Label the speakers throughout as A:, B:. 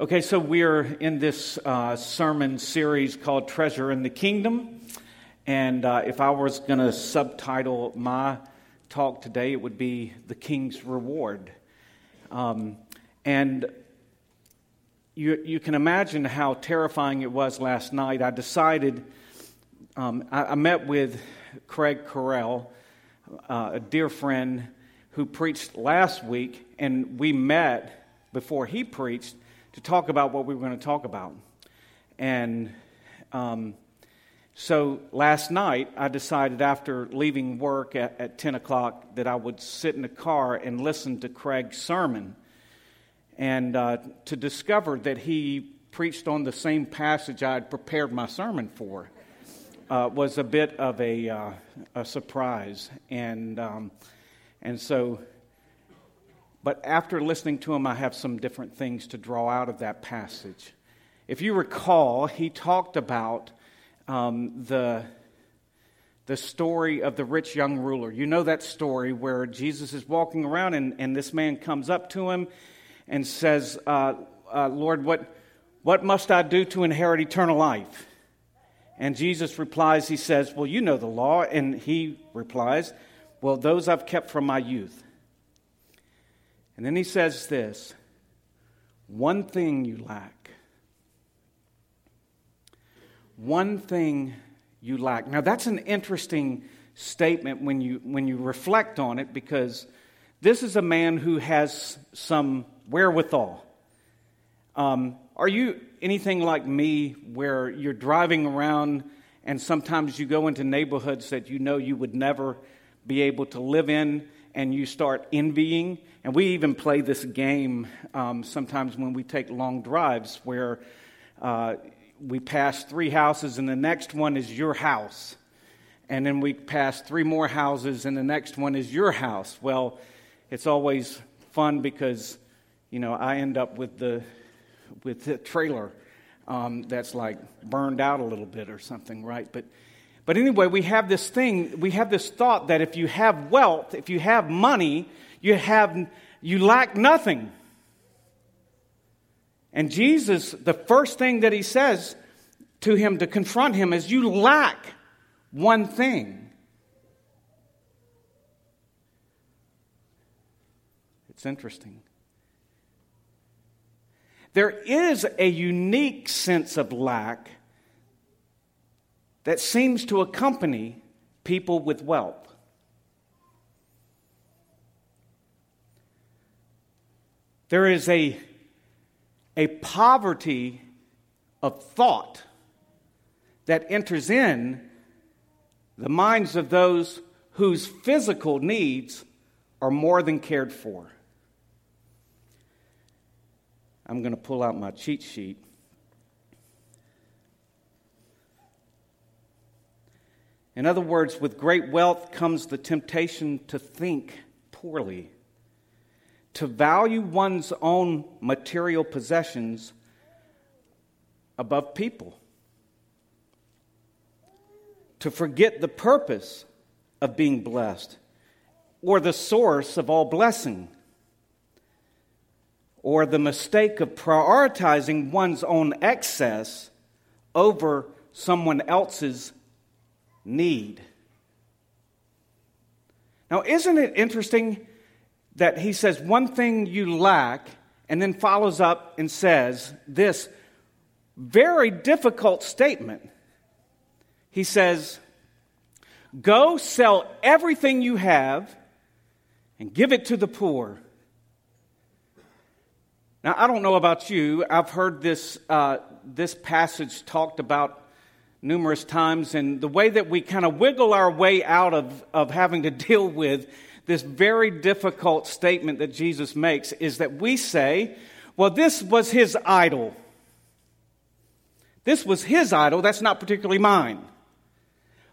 A: Okay, so we're in this uh, sermon series called Treasure in the Kingdom. And uh, if I was going to subtitle my talk today, it would be The King's Reward. Um, and you, you can imagine how terrifying it was last night. I decided, um, I, I, met with Craig Carell, uh, a dear friend who preached last week, and we met before he preached to talk about what we were going to talk about. And um, so last night, I decided after leaving work at, at 10 o'clock that I would sit in the car and listen to Craig's sermon and uh, to discover that he preached on the same passage I had prepared my sermon for. Uh, was a bit of a, uh, a surprise. And, um, and so but after listening to him, I have some different things to draw out of that passage. If you recall, he talked about um, the, the story of the rich young ruler. You know that story where Jesus is walking around and, and this man comes up to him and says, uh, uh, Lord, what, what must I do to inherit eternal life? And Jesus replies, He says, Well, you know the law. And he replies, Well, those I've kept from my youth. And then he says this one thing you lack. One thing you lack. Now, that's an interesting statement when you, when you reflect on it because this is a man who has some wherewithal. Um, are you anything like me where you're driving around and sometimes you go into neighborhoods that you know you would never be able to live in and you start envying and we even play this game um, sometimes when we take long drives where uh, we pass three houses and the next one is your house. And then we pass three more houses and the next one is your house. Well, it's always fun because, you know, I end up with the, with the trailer um, that's like burned out a little bit or something, right? But, but anyway, we have this thing, we have this thought that if you have wealth, if you have money, you have you lack nothing. And Jesus, the first thing that he says to him to confront him is you lack one thing. It's interesting. There is a unique sense of lack that seems to accompany people with wealth. There is a, a poverty of thought that enters in the minds of those whose physical needs are more than cared for. I'm going to pull out my cheat sheet. In other words, with great wealth comes the temptation to think poorly to value one's own material possessions above people, to forget the purpose of being blessed or the source of all blessing, or the mistake of prioritizing one's own excess over someone else's need. Now, isn't it interesting that he says, One thing you lack, and then follows up and says this very difficult statement. He says, Go sell everything you have and give it to the poor. Now, I don't know about you. I've heard this, uh, this passage talked about numerous times, and the way that we kind of wiggle our way out of, of having to deal with this very difficult statement that Jesus makes is that we say, well, this was his idol. This was his idol, that's not particularly mine.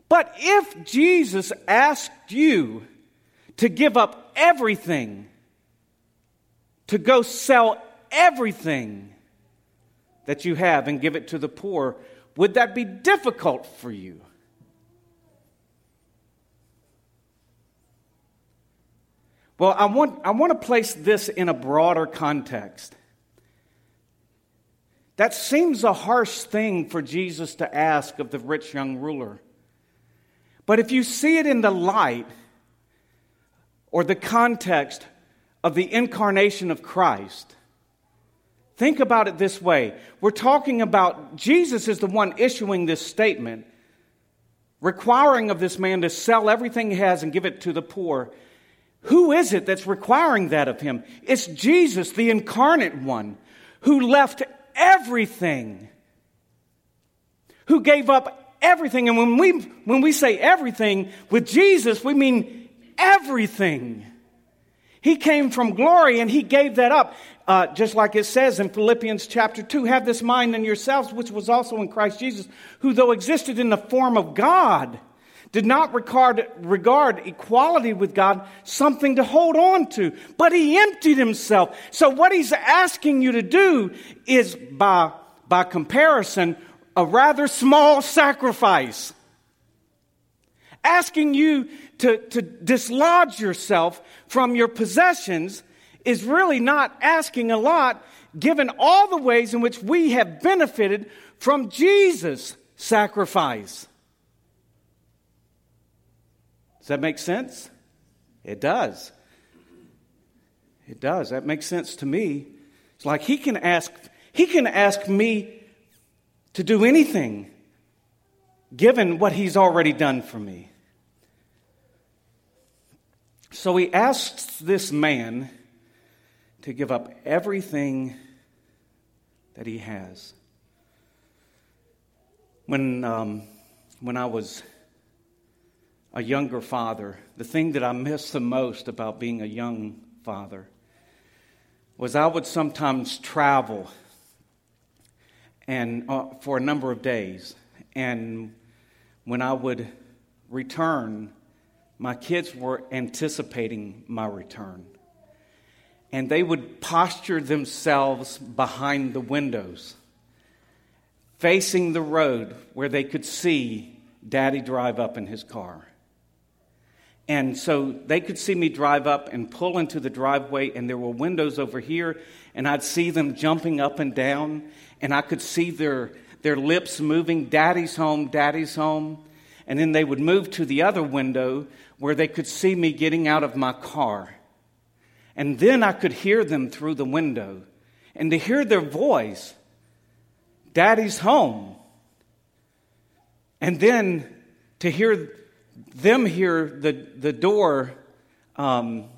A: But if Jesus asked you to give up everything, to go sell everything that you have and give it to the poor, would that be difficult for you? Well, I want, I want to place this in a broader context. That seems a harsh thing for Jesus to ask of the rich young ruler. But if you see it in the light or the context of the incarnation of Christ, think about it this way. We're talking about Jesus is the one issuing this statement, requiring of this man to sell everything he has and give it to the poor. Who is it that's requiring that of him? It's Jesus, the incarnate one, who left everything, who gave up everything. And when we, when we say everything, with Jesus, we mean everything. He came from glory and he gave that up. Uh, just like it says in Philippians chapter 2 have this mind in yourselves, which was also in Christ Jesus, who, though existed in the form of God, did not regard, regard equality with God something to hold on to, but he emptied himself. So what he's asking you to do is by, by comparison, a rather small sacrifice. Asking you to, to dislodge yourself from your possessions is really not asking a lot given all the ways in which we have benefited from Jesus' sacrifice. Does that make sense? It does. It does. That makes sense to me. It's like he can ask he can ask me to do anything given what he's already done for me. So he asks this man to give up everything that he has. When, um, when I was a younger father, the thing that I miss the most about being a young father was I would sometimes travel and uh, for a number of days and when I would return my kids were anticipating my return and they would posture themselves behind the windows facing the road where they could see daddy drive up in his car and so they could see me drive up and pull into the driveway, and there were windows over here, and I'd see them jumping up and down, and I could see their, their lips moving, Daddy's home, Daddy's home. And then they would move to the other window where they could see me getting out of my car. And then I could hear them through the window. And to hear their voice, Daddy's home. And then to hear them hear the, the door um,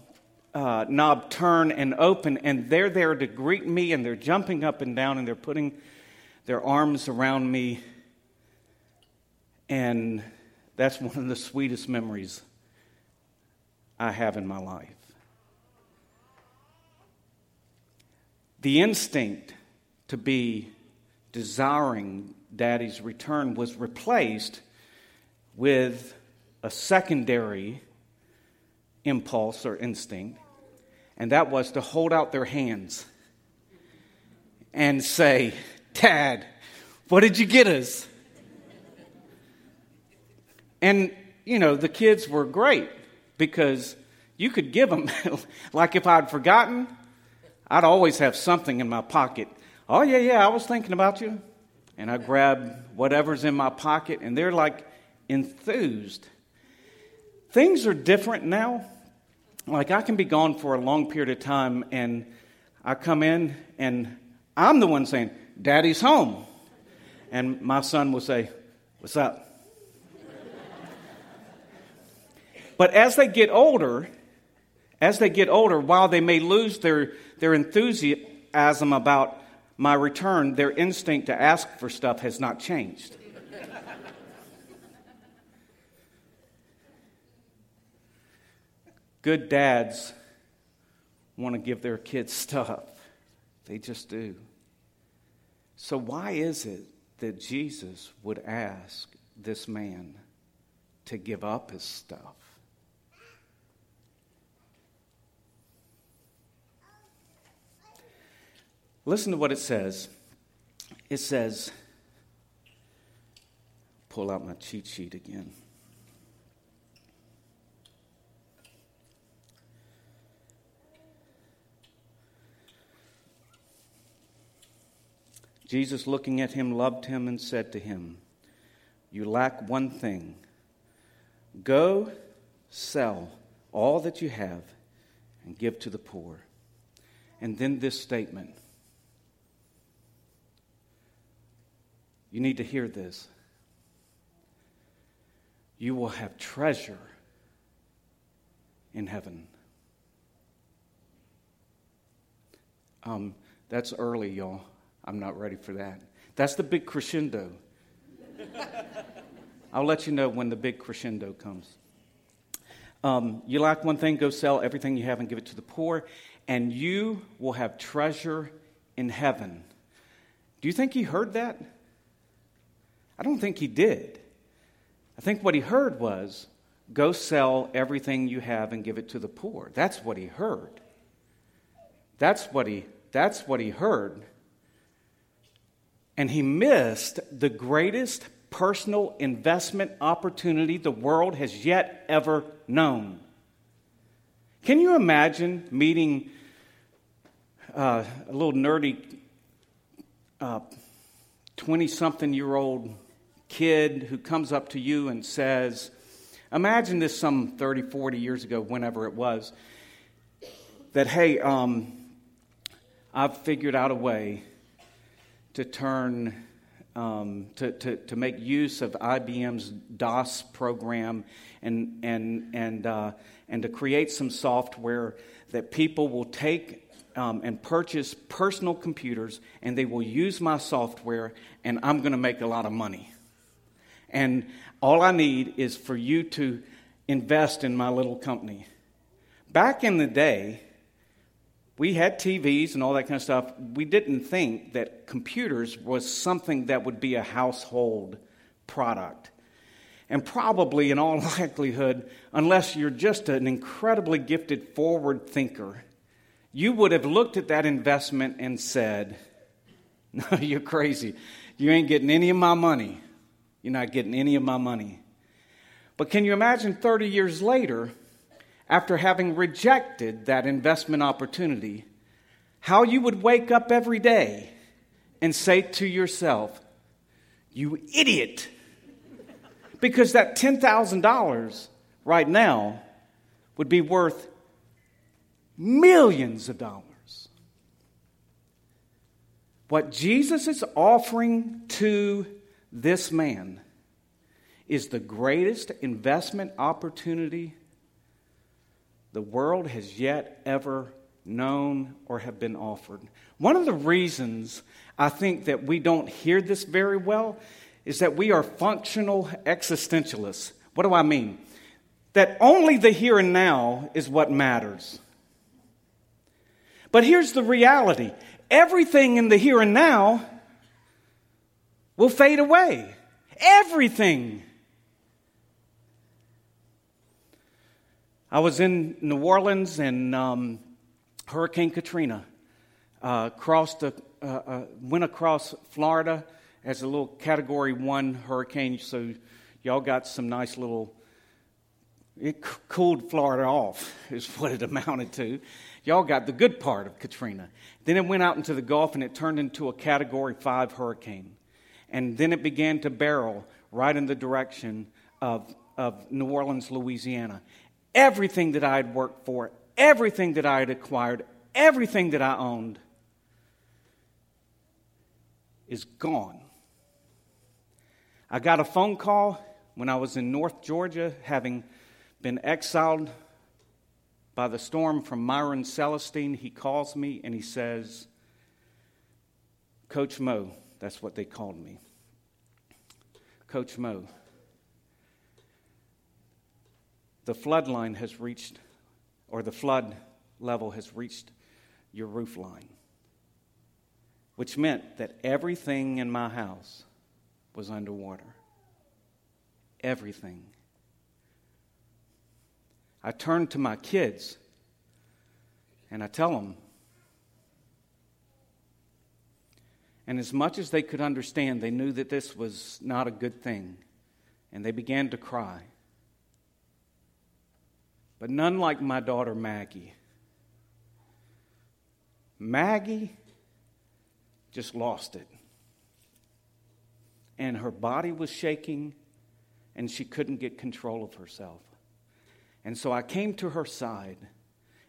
A: uh, knob turn and open, and they're there to greet me, and they're jumping up and down, and they're putting their arms around me. And that's one of the sweetest memories I have in my life. The instinct to be desiring daddy's return was replaced with a secondary impulse or instinct, and that was to hold out their hands and say, Dad, what did you get us? And, you know, the kids were great because you could give them, like if I'd forgotten, I'd always have something in my pocket. Oh, yeah, yeah, I was thinking about you. And I grab whatever's in my pocket, and they're like enthused Things are different now. Like, I can be gone for a long period of time, and I come in, and I'm the one saying, Daddy's home. And my son will say, What's up? but as they get older, as they get older, while they may lose their, their enthusiasm about my return, their instinct to ask for stuff has not changed. Good dads want to give their kids stuff, they just do. So, why is it that Jesus would ask this man to give up his stuff? Listen to what it says. It says, pull out my cheat sheet again. Jesus, looking at him, loved him and said to him, You lack one thing. Go sell all that you have and give to the poor. And then this statement. You need to hear this. You will have treasure in heaven. Um, that's early, y'all. I'm not ready for that. That's the big crescendo. I'll let you know when the big crescendo comes. Um, you lack one thing, go sell everything you have and give it to the poor, and you will have treasure in heaven. Do you think he heard that? I don't think he did. I think what he heard was, go sell everything you have and give it to the poor. That's what he heard. That's what he, that's what he heard. And he missed the greatest personal investment opportunity the world has yet ever known. Can you imagine meeting uh, a little nerdy 20 uh, something year old kid who comes up to you and says, Imagine this some 30, 40 years ago, whenever it was, that, hey, um, I've figured out a way to turn um, to, to, to make use of IBM's DOS program and, and, and, uh, and to create some software that people will take um, and purchase personal computers and they will use my software and I'm going to make a lot of money. And all I need is for you to invest in my little company. Back in the day, we had TVs and all that kind of stuff. We didn't think that computers was something that would be a household product. And probably, in all likelihood, unless you're just an incredibly gifted forward thinker, you would have looked at that investment and said, No, you're crazy. You ain't getting any of my money. You're not getting any of my money. But can you imagine 30 years later? after having rejected that investment opportunity, how you would wake up every day and say to yourself, You idiot! Because that $10,000 right now would be worth millions of dollars. What Jesus is offering to this man is the greatest investment opportunity the world has yet ever known or have been offered. One of the reasons I think that we don't hear this very well is that we are functional existentialists. What do I mean? That only the here and now is what matters. But here's the reality everything in the here and now will fade away. Everything. I was in New Orleans and um, Hurricane Katrina uh, crossed uh, uh, went across Florida as a little Category One hurricane. So y'all got some nice little. It cooled Florida off, is what it amounted to. Y'all got the good part of Katrina. Then it went out into the Gulf and it turned into a Category 5 hurricane. And then it began to barrel right in the direction of, of New Orleans, Louisiana everything that I had worked for, everything that I had acquired, everything that I owned is gone. I got a phone call when I was in North Georgia, having been exiled by the storm from Myron Celestine. He calls me and he says, Coach Mo, that's what they called me. Coach Mo, the flood line has reached, or the flood level has reached your roof line, which meant that everything in my house was underwater. Everything. I turn to my kids and I tell them, and as much as they could understand, they knew that this was not a good thing, and they began to cry but none like my daughter Maggie. Maggie just lost it. and her body was shaking, and she couldn't get control of herself. And so I came to her side,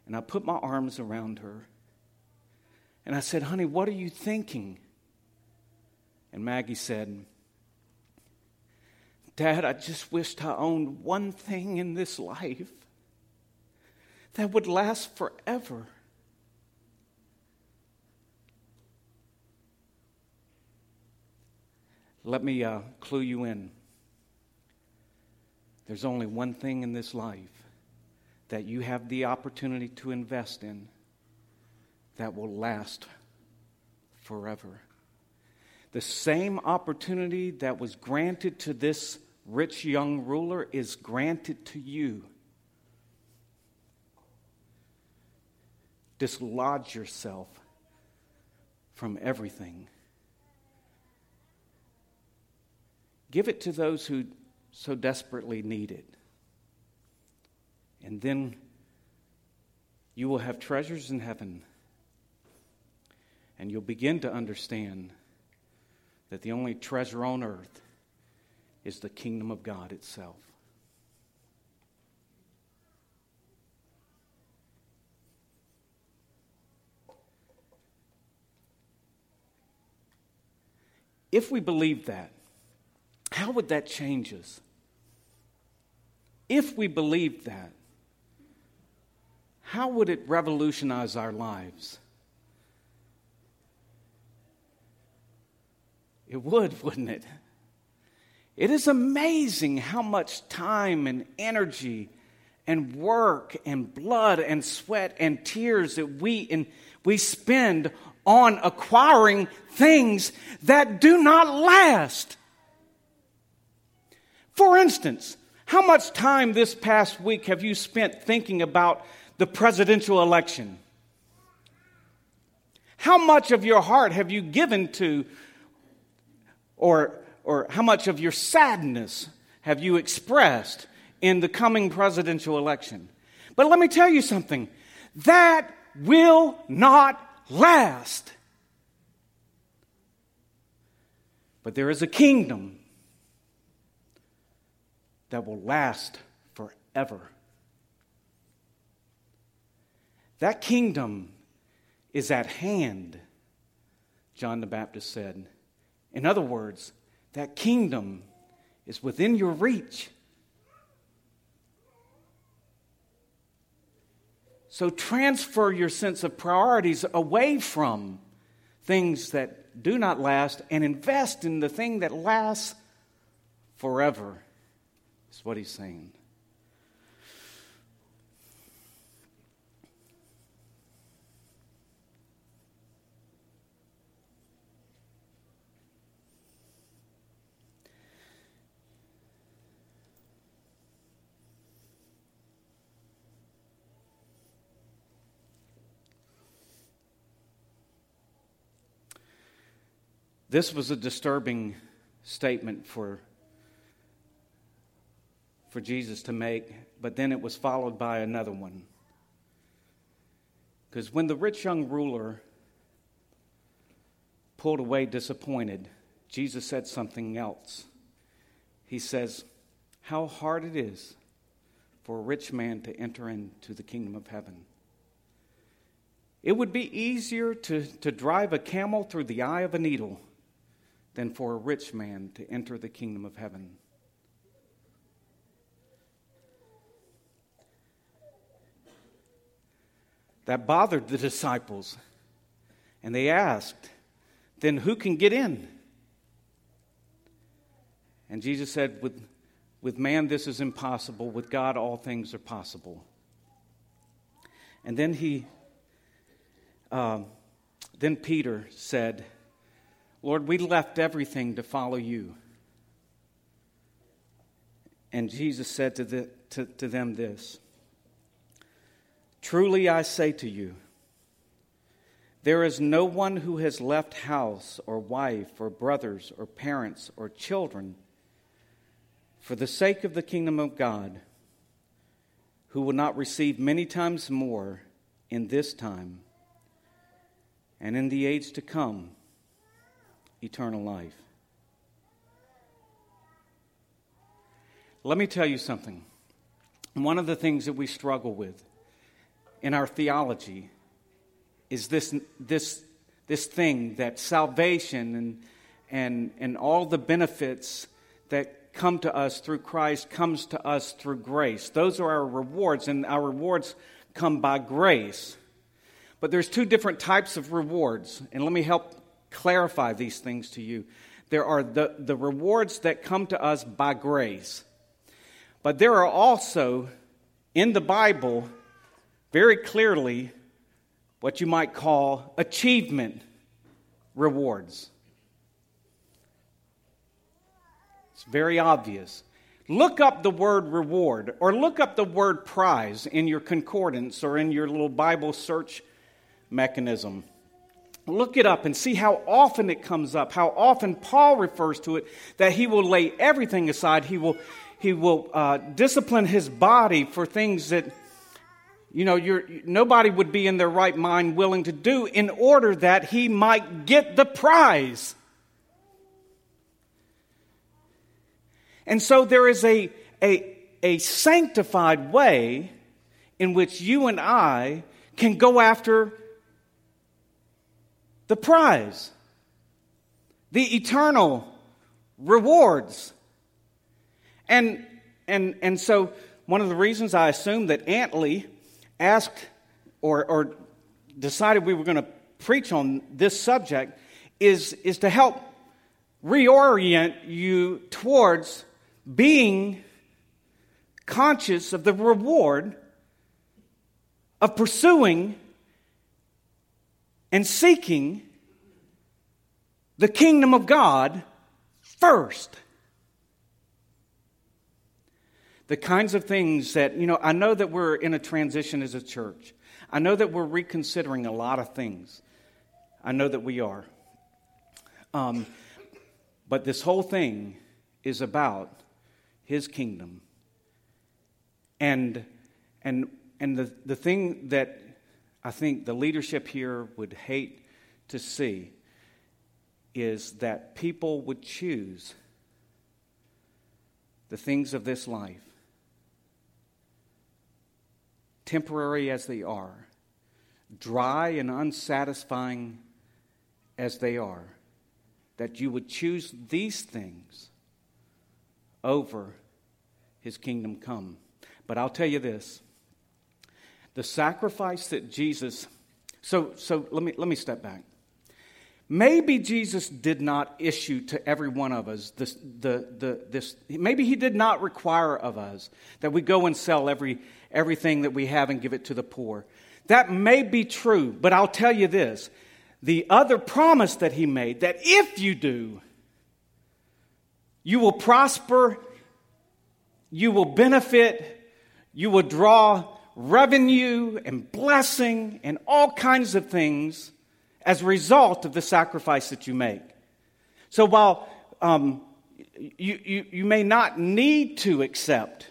A: and I put my arms around her, and I said, Honey, what are you thinking? And Maggie said, Dad, I just wished I owned one thing in this life that would last forever. Let me uh, clue you in. There's only one thing in this life that you have the opportunity to invest in that will last forever. The same opportunity that was granted to this rich young ruler is granted to you. Dislodge yourself from everything. Give it to those who so desperately need it. And then you will have treasures in heaven. And you'll begin to understand that the only treasure on earth is the kingdom of God itself. If we believe that, how would that change us? If we believed that, how would it revolutionize our lives? It would, wouldn't it? It is amazing how much time and energy and work and blood and sweat and tears that we, in, we spend on acquiring things that do not last. For instance, how much time this past week have you spent thinking about the presidential election? How much of your heart have you given to, or, or how much of your sadness have you expressed in the coming presidential election? But let me tell you something that will not last. But there is a kingdom that will last forever. That kingdom is at hand, John the Baptist said. In other words, that kingdom is within your reach. So transfer your sense of priorities away from things that do not last and invest in the thing that lasts forever. Is what he's saying. This was a disturbing statement for for Jesus to make, but then it was followed by another one. Because when the rich young ruler pulled away disappointed, Jesus said something else. He says, How hard it is for a rich man to enter into the kingdom of heaven. It would be easier to, to drive a camel through the eye of a needle than for a rich man to enter the kingdom of heaven. That bothered the disciples. And they asked, Then who can get in? And Jesus said, With, with man, this is impossible. With God, all things are possible. And then he, uh, then Peter said, Lord, we left everything to follow you. And Jesus said to, the, to, to them this Truly I say to you, there is no one who has left house or wife or brothers or parents or children for the sake of the kingdom of God who will not receive many times more in this time and in the age to come eternal life. Let me tell you something. One of the things that we struggle with in our theology is this, this, this thing that salvation and, and, and all the benefits that come to us through Christ comes to us through grace. Those are our rewards, and our rewards come by grace. But there's two different types of rewards, and let me help clarify these things to you. There are the, the rewards that come to us by grace, but there are also in the Bible very clearly what you might call achievement rewards. It's very obvious. Look up the word reward or look up the word prize in your concordance or in your little Bible search mechanism. Look it up and see how often it comes up, how often Paul refers to it, that he will lay everything aside. He will, he will uh, discipline his body for things that, you know, nobody would be in their right mind willing to do in order that he might get the prize. And so there is a, a, a sanctified way in which you and I can go after the prize, the eternal rewards. And, and, and so, one of the reasons I assume that Antley asked or, or decided we were going to preach on this subject is, is to help reorient you towards being conscious of the reward of pursuing and seeking the kingdom of God first. The kinds of things that, you know, I know that we're in a transition as a church. I know that we're reconsidering a lot of things. I know that we are. Um, but this whole thing is about his kingdom. And, and, and the, the thing that I think the leadership here would hate to see is that people would choose the things of this life, temporary as they are, dry and unsatisfying as they are, that you would choose these things over his kingdom come. But I'll tell you this the sacrifice that Jesus, so, so let, me, let me step back. Maybe Jesus did not issue to every one of us this, the, the, this, maybe he did not require of us that we go and sell every, everything that we have and give it to the poor. That may be true, but I'll tell you this. The other promise that he made, that if you do, you will prosper, you will benefit, you will draw revenue and blessing and all kinds of things as a result of the sacrifice that you make. So while um, you, you, you may not need to accept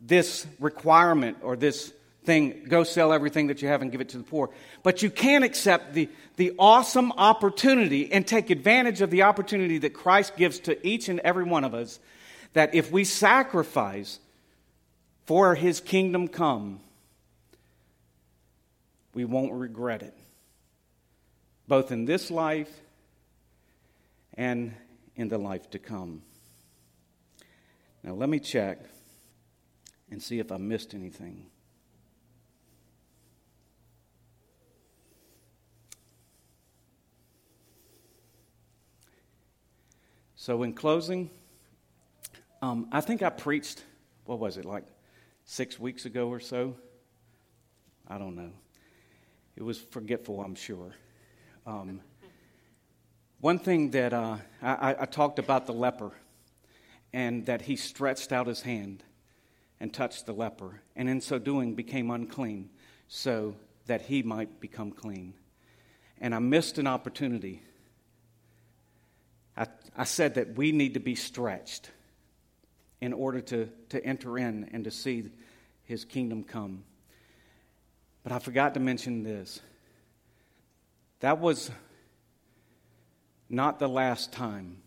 A: this requirement or this thing, go sell everything that you have and give it to the poor. But you can accept the, the awesome opportunity and take advantage of the opportunity that Christ gives to each and every one of us that if we sacrifice for his kingdom come, we won't regret it, both in this life and in the life to come. Now, let me check and see if I missed anything. So, in closing, um, I think I preached, what was it, like six weeks ago or so. I don't know. It was forgetful, I'm sure. Um, one thing that uh, I, I talked about the leper, and that he stretched out his hand and touched the leper, and in so doing became unclean, so that he might become clean. And I missed an opportunity. I, I said that we need to be stretched in order to, to enter in and to see his kingdom come. But I forgot to mention this. That was not the last time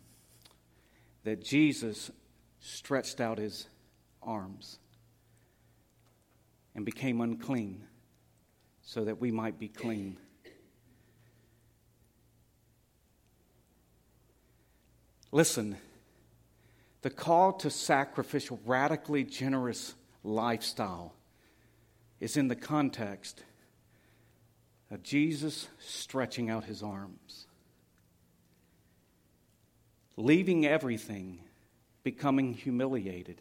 A: that Jesus stretched out his arms and became unclean so that we might be clean. Listen, the call to sacrificial, radically generous lifestyle is in the context of Jesus stretching out his arms, leaving everything, becoming humiliated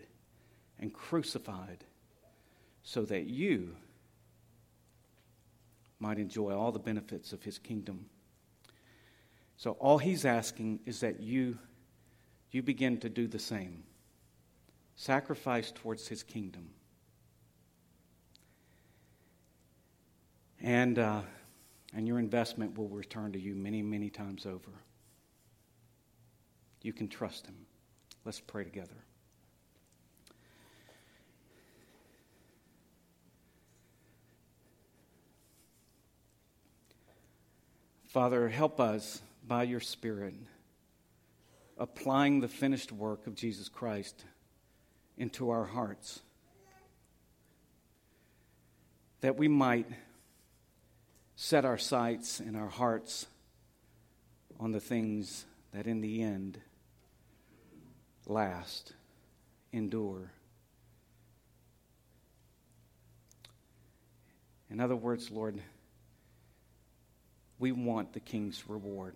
A: and crucified so that you might enjoy all the benefits of his kingdom. So all he's asking is that you you begin to do the same. Sacrifice towards his kingdom. And, uh, and your investment will return to you many, many times over. You can trust him. Let's pray together. Father, help us by your Spirit applying the finished work of Jesus Christ into our hearts. That we might set our sights and our hearts on the things that in the end last, endure. In other words, Lord, we want the king's reward.